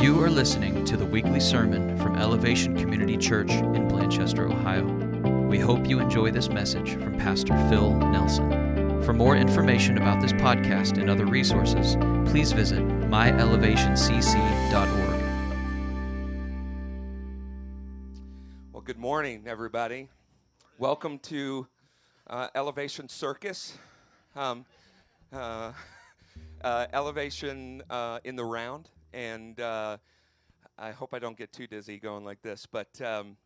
You are listening to the weekly sermon from Elevation Community Church in Blanchester, Ohio. We hope you enjoy this message from Pastor Phil Nelson. For more information about this podcast and other resources, please visit myelevationcc.org. Well, good morning, everybody. Welcome to uh, Elevation Circus. Um, uh, uh, elevation uh, in the round, and uh, I hope I don't get too dizzy going like this, but um,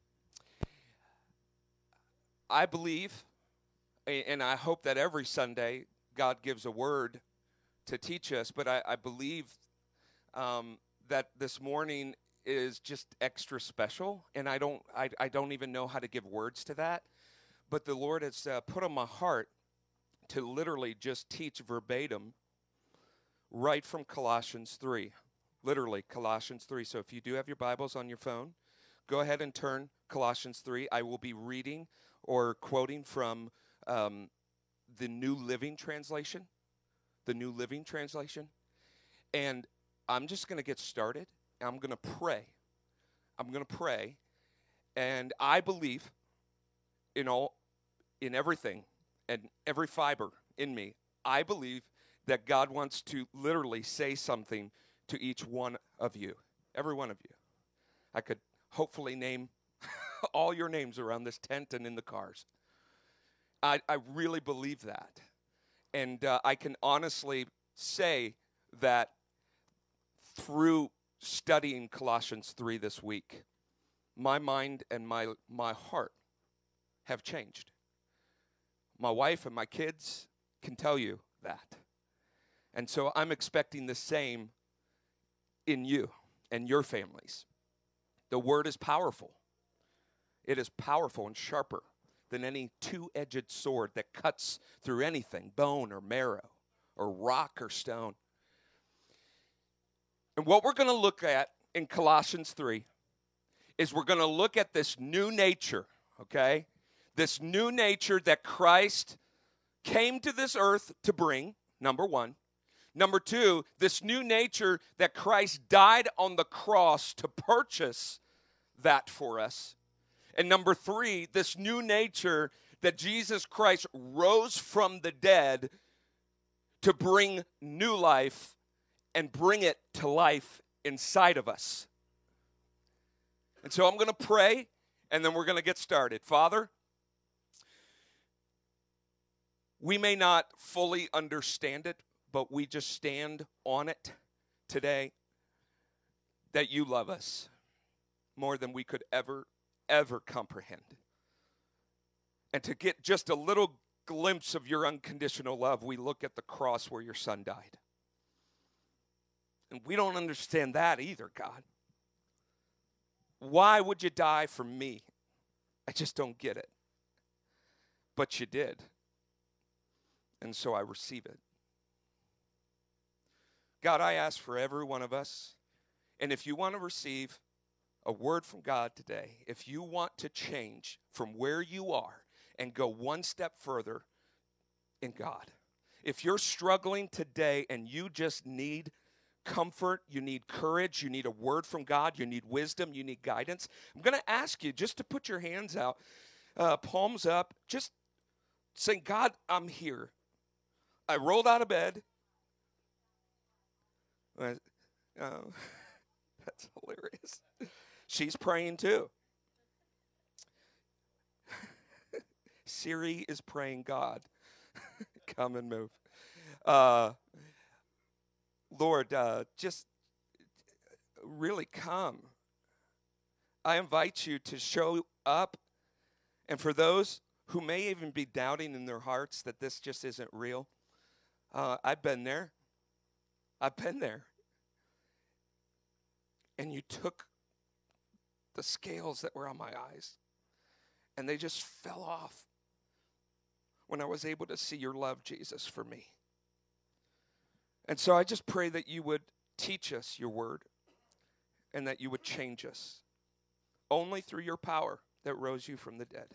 I believe, and I hope that every Sunday God gives a word to teach us, but I, I believe um, that this morning is just extra special, and I don't, I, I don't even know how to give words to that, but the Lord has uh, put on my heart to literally just teach verbatim right from Colossians 3. Literally, Colossians 3. So if you do have your Bibles on your phone, go ahead and turn Colossians 3. I will be reading or quoting from um, the New Living Translation. The New Living Translation. And I'm just going to get started. I'm going to pray. I'm going to pray. And I believe in all, in everything and every fiber in me, I believe that God wants to literally say something to each one of you, every one of you. I could hopefully name all your names around this tent and in the cars. I, I really believe that. And uh, I can honestly say that through studying Colossians 3 this week, my mind and my, my heart have changed. My wife and my kids can tell you that. And so I'm expecting the same in you and your families. The word is powerful. It is powerful and sharper than any two edged sword that cuts through anything bone or marrow or rock or stone. And what we're going to look at in Colossians 3 is we're going to look at this new nature, okay? This new nature that Christ came to this earth to bring, number one. Number two, this new nature that Christ died on the cross to purchase that for us. And number three, this new nature that Jesus Christ rose from the dead to bring new life and bring it to life inside of us. And so I'm going to pray and then we're going to get started. Father, we may not fully understand it, but we just stand on it today that you love us more than we could ever, ever comprehend. And to get just a little glimpse of your unconditional love, we look at the cross where your son died. And we don't understand that either, God. Why would you die for me? I just don't get it. But you did. And so I receive it. God, I ask for every one of us. And if you want to receive a word from God today, if you want to change from where you are and go one step further in God, if you're struggling today and you just need comfort, you need courage, you need a word from God, you need wisdom, you need guidance, I'm going to ask you just to put your hands out, uh, palms up, just saying, God, I'm here. I rolled out of bed. Oh, that's hilarious. She's praying too. Siri is praying, God, come and move. Uh, Lord, uh, just really come. I invite you to show up. And for those who may even be doubting in their hearts that this just isn't real, uh, I've been there. I've been there. And you took the scales that were on my eyes, and they just fell off when I was able to see your love, Jesus, for me. And so I just pray that you would teach us your word and that you would change us only through your power that rose you from the dead.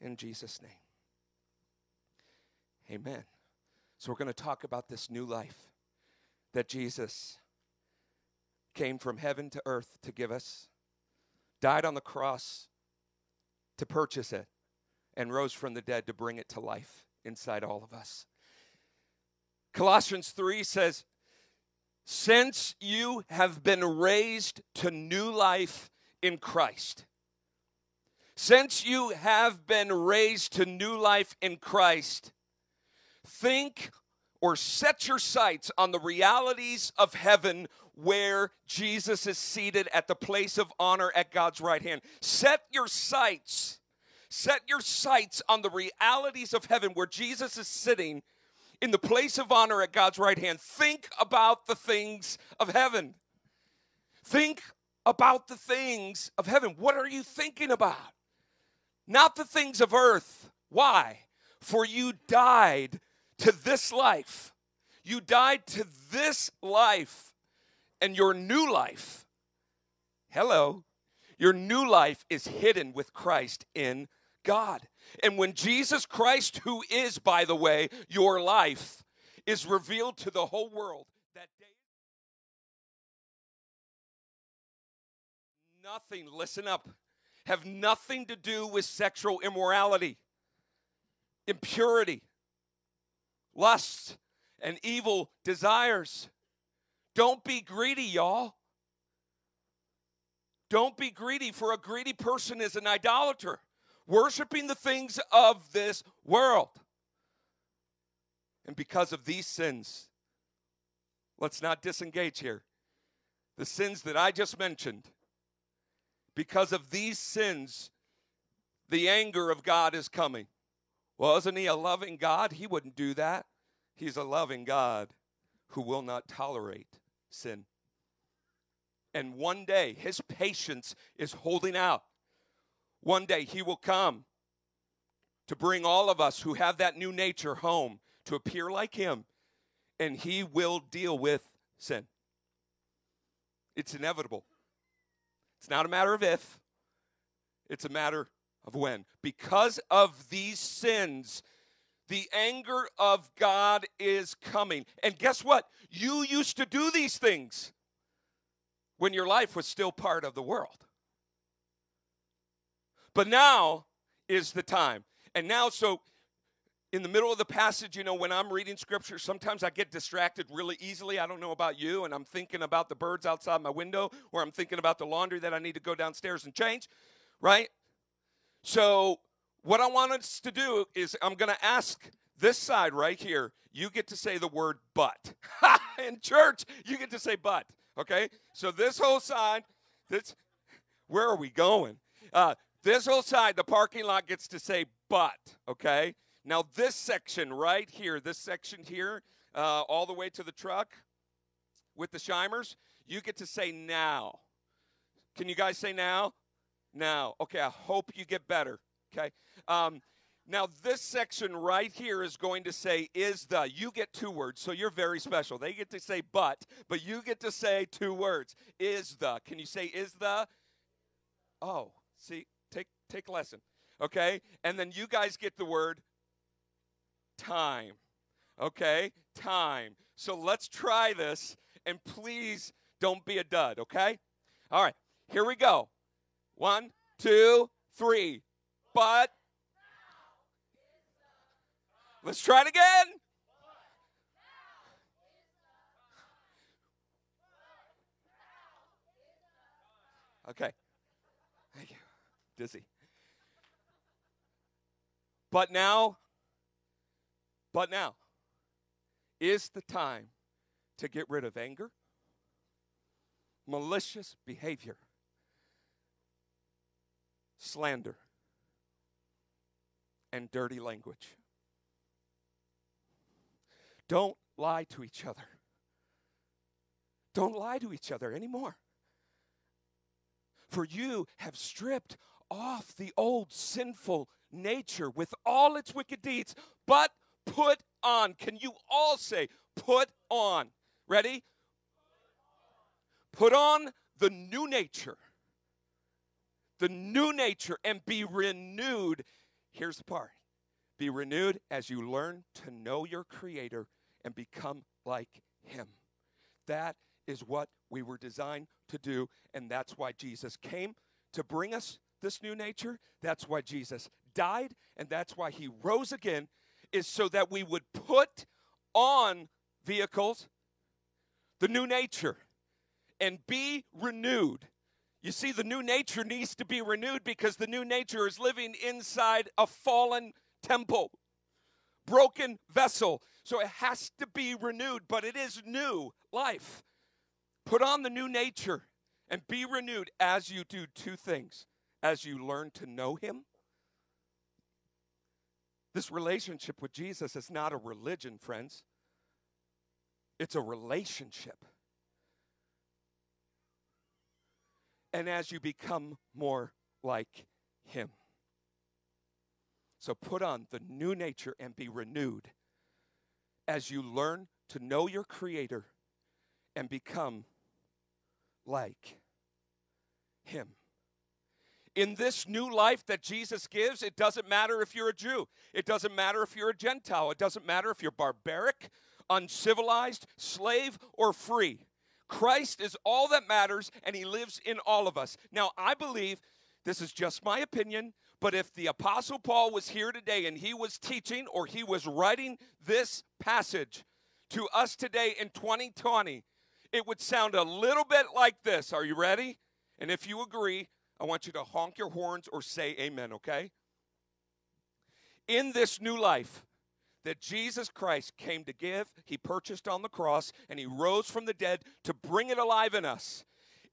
In Jesus' name. Amen. So we're going to talk about this new life that Jesus came from heaven to earth to give us, died on the cross to purchase it, and rose from the dead to bring it to life inside all of us. Colossians 3 says, Since you have been raised to new life in Christ, since you have been raised to new life in Christ, think or set your sights on the realities of heaven where Jesus is seated at the place of honor at God's right hand. Set your sights, set your sights on the realities of heaven where Jesus is sitting in the place of honor at God's right hand. Think about the things of heaven. Think about the things of heaven. What are you thinking about? Not the things of earth. Why? For you died to this life. You died to this life and your new life. Hello. Your new life is hidden with Christ in God. And when Jesus Christ, who is, by the way, your life, is revealed to the whole world, that day. Nothing, listen up, have nothing to do with sexual immorality, impurity, lust, and evil desires. Don't be greedy, y'all. Don't be greedy, for a greedy person is an idolater, worshiping the things of this world. And because of these sins, let's not disengage here. The sins that I just mentioned, because of these sins, the anger of God is coming. Well, isn't He a loving God? He wouldn't do that. He's a loving God who will not tolerate sin. And one day, His patience is holding out. One day, He will come to bring all of us who have that new nature home to appear like Him, and He will deal with sin. It's inevitable. It's not a matter of if, it's a matter of when. Because of these sins, the anger of God is coming. And guess what? You used to do these things when your life was still part of the world. But now is the time. And now, so in the middle of the passage, you know, when I'm reading scripture, sometimes I get distracted really easily. I don't know about you, and I'm thinking about the birds outside my window, or I'm thinking about the laundry that I need to go downstairs and change, right? So, what I want us to do is I'm going to ask this side right here, you get to say the word but. In church, you get to say but, okay? So, this whole side, this, where are we going? Uh, this whole side, the parking lot gets to say but, okay? Now, this section right here, this section here, uh, all the way to the truck with the Shimers, you get to say now. Can you guys say now? Now. Okay, I hope you get better. Okay. Um, now, this section right here is going to say is the. You get two words, so you're very special. They get to say but, but you get to say two words. Is the. Can you say is the? Oh, see, take take lesson. Okay? And then you guys get the word time. Okay? Time. So let's try this, and please don't be a dud, okay? All right, here we go. One, two, three. But let's try it again. Okay. Thank you. Dizzy. But now but now is the time to get rid of anger, malicious behavior, slander, and dirty language. Don't lie to each other. Don't lie to each other anymore. For you have stripped off the old sinful nature with all its wicked deeds, but put on. Can you all say, put on? Ready? Put on the new nature. The new nature and be renewed. Here's the part be renewed as you learn to know your Creator and become like Him. That is what we were designed to do, and that's why Jesus came to bring us this new nature. That's why Jesus died, and that's why he rose again, is so that we would put on vehicles the new nature and be renewed. You see, the new nature needs to be renewed because the new nature is living inside a fallen temple, broken vessel. So it has to be renewed, but it is new life. Put on the new nature and be renewed as you do two things as you learn to know Him. This relationship with Jesus is not a religion, friends, it's a relationship. And as you become more like Him. So put on the new nature and be renewed as you learn to know your Creator and become like Him. In this new life that Jesus gives, it doesn't matter if you're a Jew, it doesn't matter if you're a Gentile, it doesn't matter if you're barbaric, uncivilized, slave, or free. Christ is all that matters, and He lives in all of us. Now, I believe this is just my opinion, but if the Apostle Paul was here today and he was teaching or he was writing this passage to us today in 2020, it would sound a little bit like this. Are you ready? And if you agree, I want you to honk your horns or say amen, okay? In this new life that Jesus Christ came to give, he purchased on the cross, and he rose from the dead to bring it alive in us.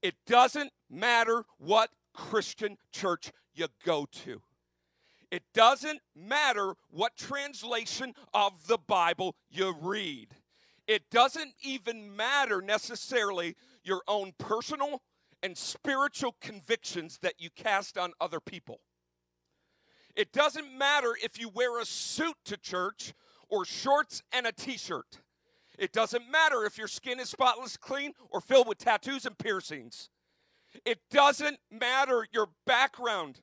It doesn't matter what Christian church you go to. It doesn't matter what translation of the Bible you read. It doesn't even matter necessarily your own personal and spiritual convictions that you cast on other people. It doesn't matter if you wear a suit to church or shorts and a t shirt. It doesn't matter if your skin is spotless clean or filled with tattoos and piercings. It doesn't matter your background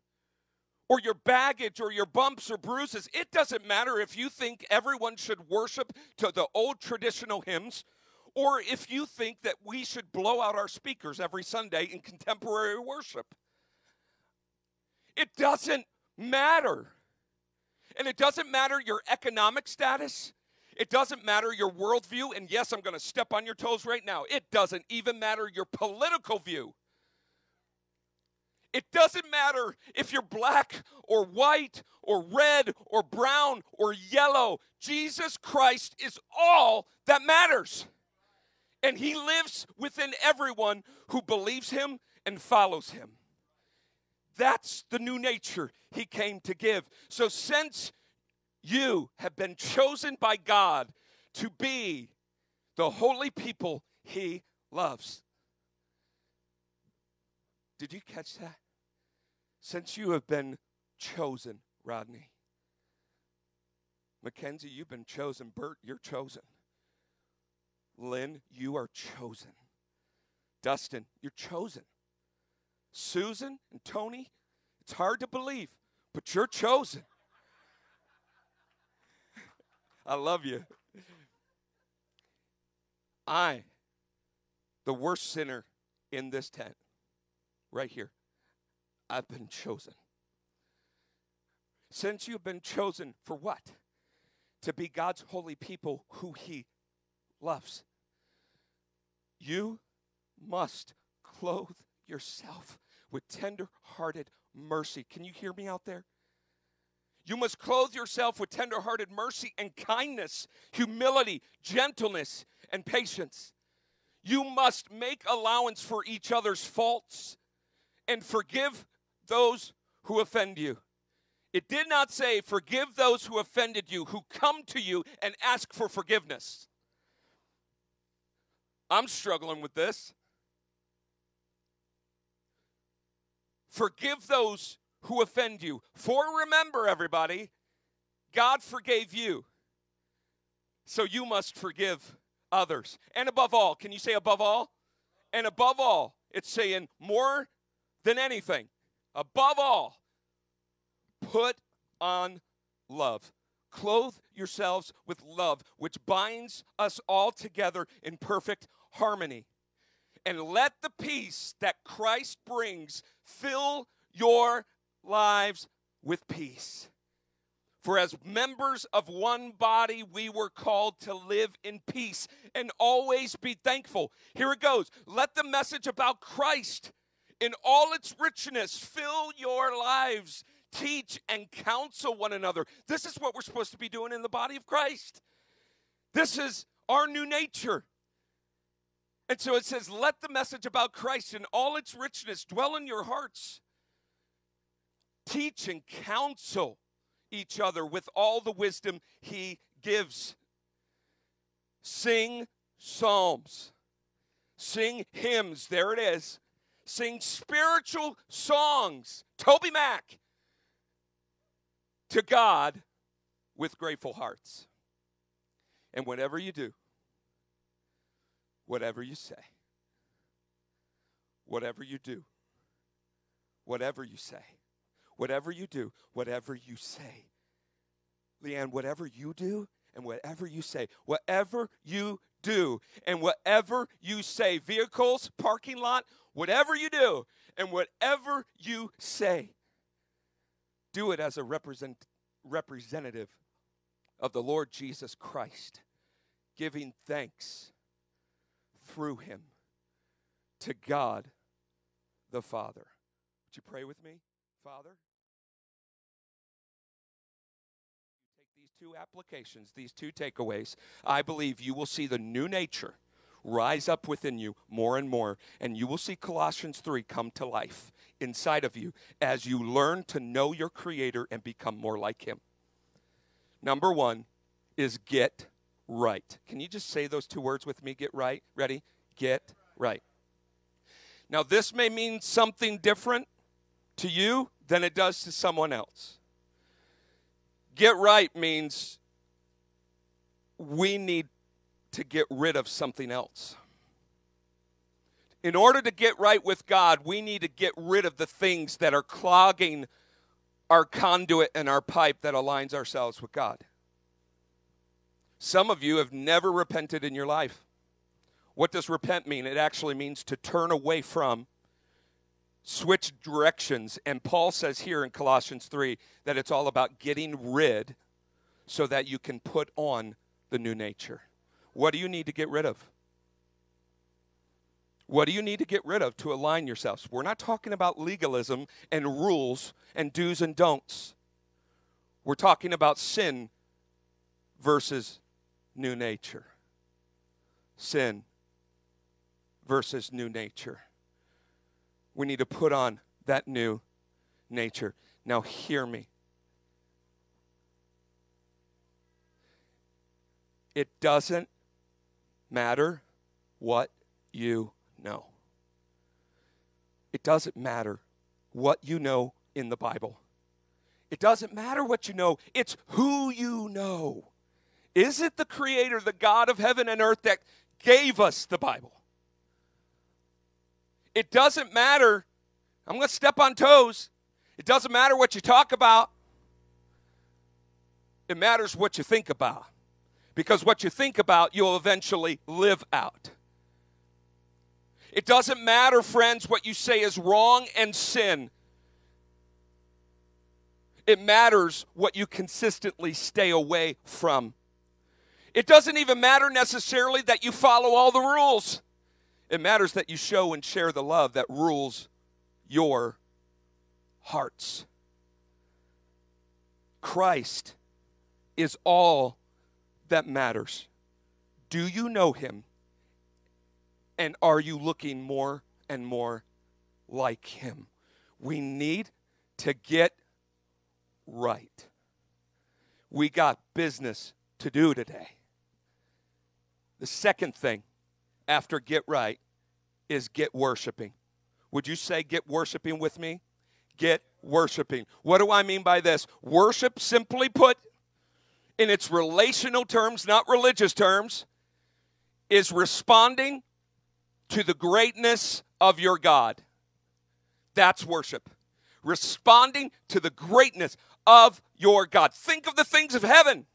or your baggage or your bumps or bruises. It doesn't matter if you think everyone should worship to the old traditional hymns or if you think that we should blow out our speakers every Sunday in contemporary worship. It doesn't matter. And it doesn't matter your economic status. It doesn't matter your worldview. And yes, I'm going to step on your toes right now. It doesn't even matter your political view. It doesn't matter if you're black or white or red or brown or yellow. Jesus Christ is all that matters. And he lives within everyone who believes him and follows him. That's the new nature he came to give. So, since you have been chosen by God to be the holy people he loves, did you catch that? Since you have been chosen, Rodney. Mackenzie, you've been chosen. Bert, you're chosen. Lynn, you are chosen. Dustin, you're chosen. Susan and Tony, it's hard to believe, but you're chosen. I love you. I, the worst sinner in this tent, right here, I've been chosen. Since you've been chosen for what? To be God's holy people who He loves. You must clothe yourself with tender hearted mercy. Can you hear me out there? You must clothe yourself with tender hearted mercy and kindness, humility, gentleness, and patience. You must make allowance for each other's faults and forgive those who offend you. It did not say, forgive those who offended you, who come to you and ask for forgiveness. I'm struggling with this. Forgive those who offend you. For remember, everybody, God forgave you. So you must forgive others. And above all, can you say above all? And above all, it's saying more than anything. Above all, put on love. Clothe yourselves with love, which binds us all together in perfect harmony. And let the peace that Christ brings fill your lives with peace. For as members of one body, we were called to live in peace and always be thankful. Here it goes. Let the message about Christ in all its richness fill your lives. Teach and counsel one another. This is what we're supposed to be doing in the body of Christ. This is our new nature. And so it says, Let the message about Christ in all its richness dwell in your hearts. Teach and counsel each other with all the wisdom he gives. Sing psalms, sing hymns, there it is. Sing spiritual songs, Toby Mac, to God with grateful hearts. And whatever you do, whatever you say, whatever you do, whatever you say, whatever you do, whatever you say. Leanne, whatever you do and whatever you say, whatever you do and whatever you say, vehicles, parking lot, whatever you do and whatever you say, do it as a represent, representative of the Lord Jesus Christ, giving thanks through him to God the Father. Would you pray with me, Father? these two applications, these two takeaways, I believe you will see the new nature rise up within you more and more, and you will see Colossians 3 come to life inside of you as you learn to know your Creator and become more like Him. Number one is get right. Can you just say those two words with me? Get right. Ready? Get right. Now, this may mean something different to you than it does to someone else. Get right means we need to get rid of something else. In order to get right with God, we need to get rid of the things that are clogging our conduit and our pipe that aligns ourselves with God. Some of you have never repented in your life. What does repent mean? It actually means to turn away from switch directions. And Paul says here in Colossians 3 that it's all about getting rid so that you can put on the new nature. What do you need to get rid of? What do you need to get rid of to align yourselves? We're not talking about legalism and rules and do's and don'ts. We're talking about sin versus new nature. Sin versus new nature. We need to put on that new nature. Now, hear me. It doesn't matter what you know. It doesn't matter what you know in the Bible. It doesn't matter what you know, it's who you know. Is it the Creator, the God of heaven and earth, that gave us the Bible? It doesn't matter. I'm going to step on toes. It doesn't matter what you talk about, it matters what you think about. Because what you think about, you'll eventually live out. It doesn't matter, friends, what you say is wrong and sin. It matters what you consistently stay away from. It doesn't even matter necessarily that you follow all the rules. It matters that you show and share the love that rules your hearts. Christ is all that matters. Do you know him? And are you looking more and more like him? We need to get right. We got business to do today. The second thing after get right is get worshiping. Would you say get worshiping with me? Get worshiping. What do I mean by this? Worship, simply put, in its relational terms, not religious terms, is responding to the greatness of your God. That's worship. Responding to the greatness of your God. Think of the things of heaven.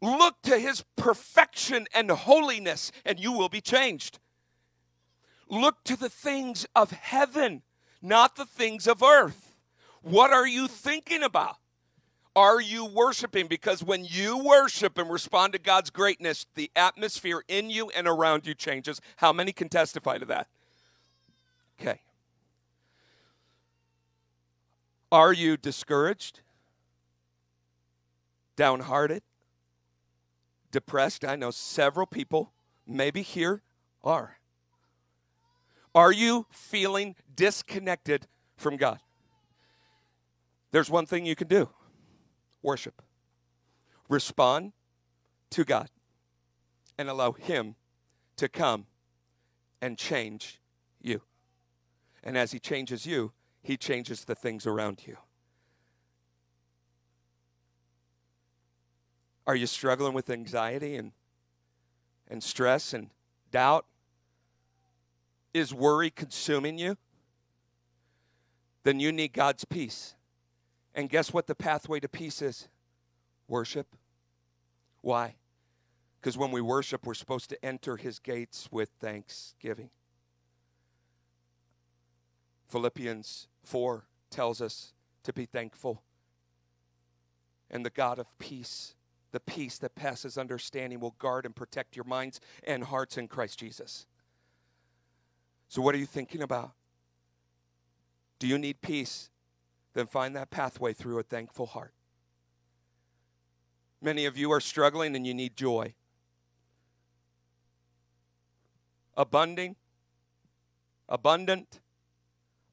Look to his perfection and holiness, and you will be changed. Look to the things of heaven, not the things of earth. What are you thinking about? Are you worshiping? Because when you worship and respond to God's greatness, the atmosphere in you and around you changes. How many can testify to that? Okay. Are you discouraged? Downhearted? Depressed? I know several people, maybe here, are. Are you feeling disconnected from God? There's one thing you can do worship. Respond to God and allow Him to come and change you. And as He changes you, He changes the things around you. Are you struggling with anxiety and, and stress and doubt? Is worry consuming you? Then you need God's peace. And guess what the pathway to peace is? Worship. Why? Because when we worship, we're supposed to enter his gates with thanksgiving. Philippians 4 tells us to be thankful. And the God of peace, the peace that passes understanding, will guard and protect your minds and hearts in Christ Jesus. So, what are you thinking about? Do you need peace? then find that pathway through a thankful heart. Many of you are struggling and you need joy. Abunding, abundant,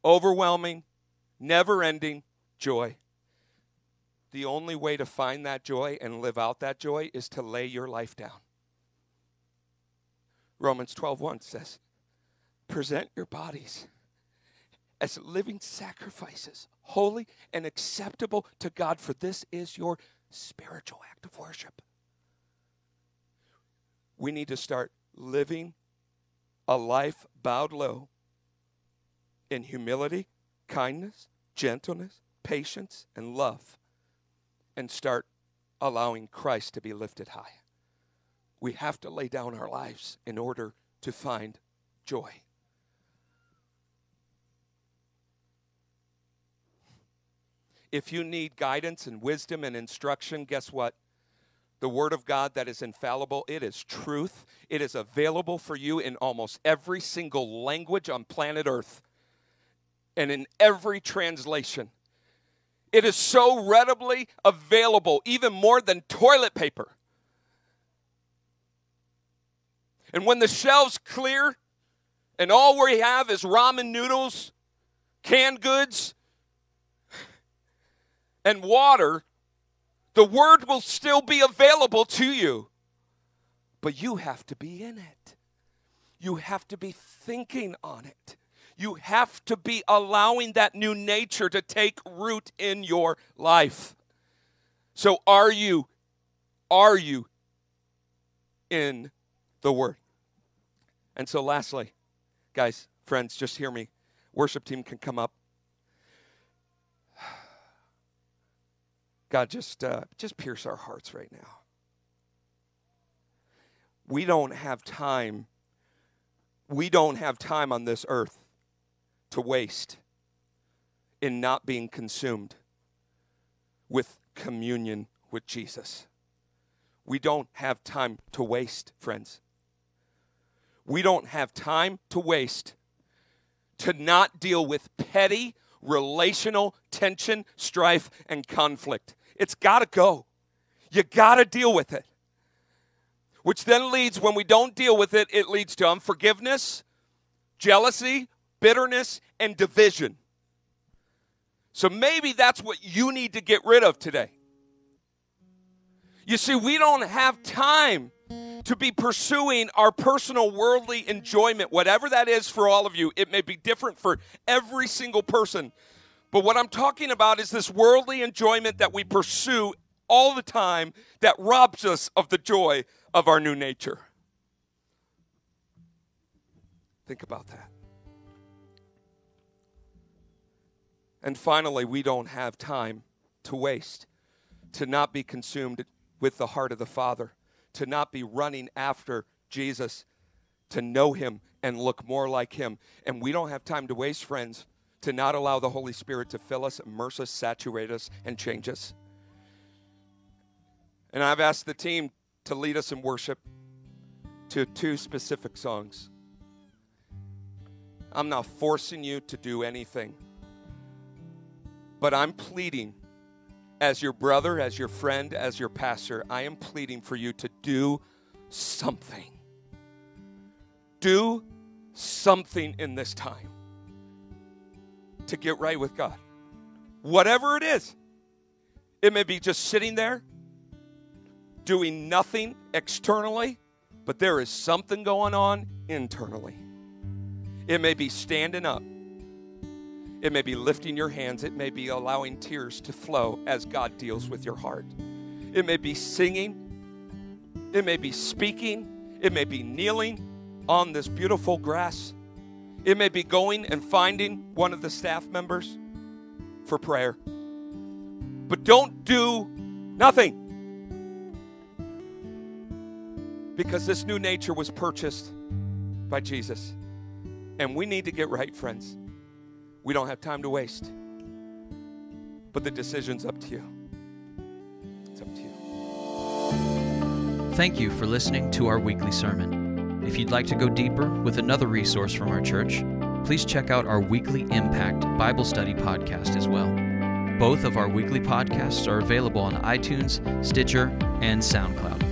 overwhelming, never ending joy. The only way to find that joy and live out that joy is to lay your life down. Romans 12:1 says, "Present your bodies as living sacrifices, holy and acceptable to God, for this is your spiritual act of worship. We need to start living a life bowed low in humility, kindness, gentleness, patience, and love, and start allowing Christ to be lifted high. We have to lay down our lives in order to find joy. If you need guidance and wisdom and instruction, guess what? The Word of God that is infallible, it is truth. It is available for you in almost every single language on planet Earth and in every translation. It is so readily available, even more than toilet paper. And when the shelves clear and all we have is ramen noodles, canned goods, and water, the word will still be available to you. But you have to be in it. You have to be thinking on it. You have to be allowing that new nature to take root in your life. So are you are you in the word? And so lastly, guys, friends, just hear me. Worship team can come up. God, just uh, just pierce our hearts right now. We don't have time. We don't have time on this earth to waste in not being consumed with communion with Jesus. We don't have time to waste, friends. We don't have time to waste to not deal with petty relational tension, strife, and conflict. It's got to go. You got to deal with it. Which then leads, when we don't deal with it, it leads to unforgiveness, jealousy, bitterness, and division. So maybe that's what you need to get rid of today. You see, we don't have time to be pursuing our personal worldly enjoyment, whatever that is for all of you. It may be different for every single person. But what I'm talking about is this worldly enjoyment that we pursue all the time that robs us of the joy of our new nature. Think about that. And finally, we don't have time to waste, to not be consumed with the heart of the Father, to not be running after Jesus, to know Him and look more like Him. And we don't have time to waste, friends, to not allow the Holy Spirit to fill us, immerse us, saturate us, and change us. And I've asked the team to lead us in worship to two specific songs. I'm not forcing you to do anything, but I'm pleading as your brother, as your friend, as your pastor, I am pleading for you to do something. Do something in this time to get right with God. Whatever it is, it may be just sitting there doing nothing externally, but there is something going on internally. It may be standing up. It may be lifting your hands. It may be allowing tears to flow as God deals with your heart. It may be singing. It may be speaking. It may be kneeling on this beautiful grass. It may be going and finding one of the staff members for prayer. But don't do nothing. Because this new nature was purchased by Jesus. And we need to get right, friends. We don't have time to waste. But the decision's up to you. It's up to you. Thank you for listening to our weekly sermon. If you'd like to go deeper with another resource from our church, please check out our weekly Impact Bible Study podcast as well. Both of our weekly podcasts are available on iTunes, Stitcher, and SoundCloud.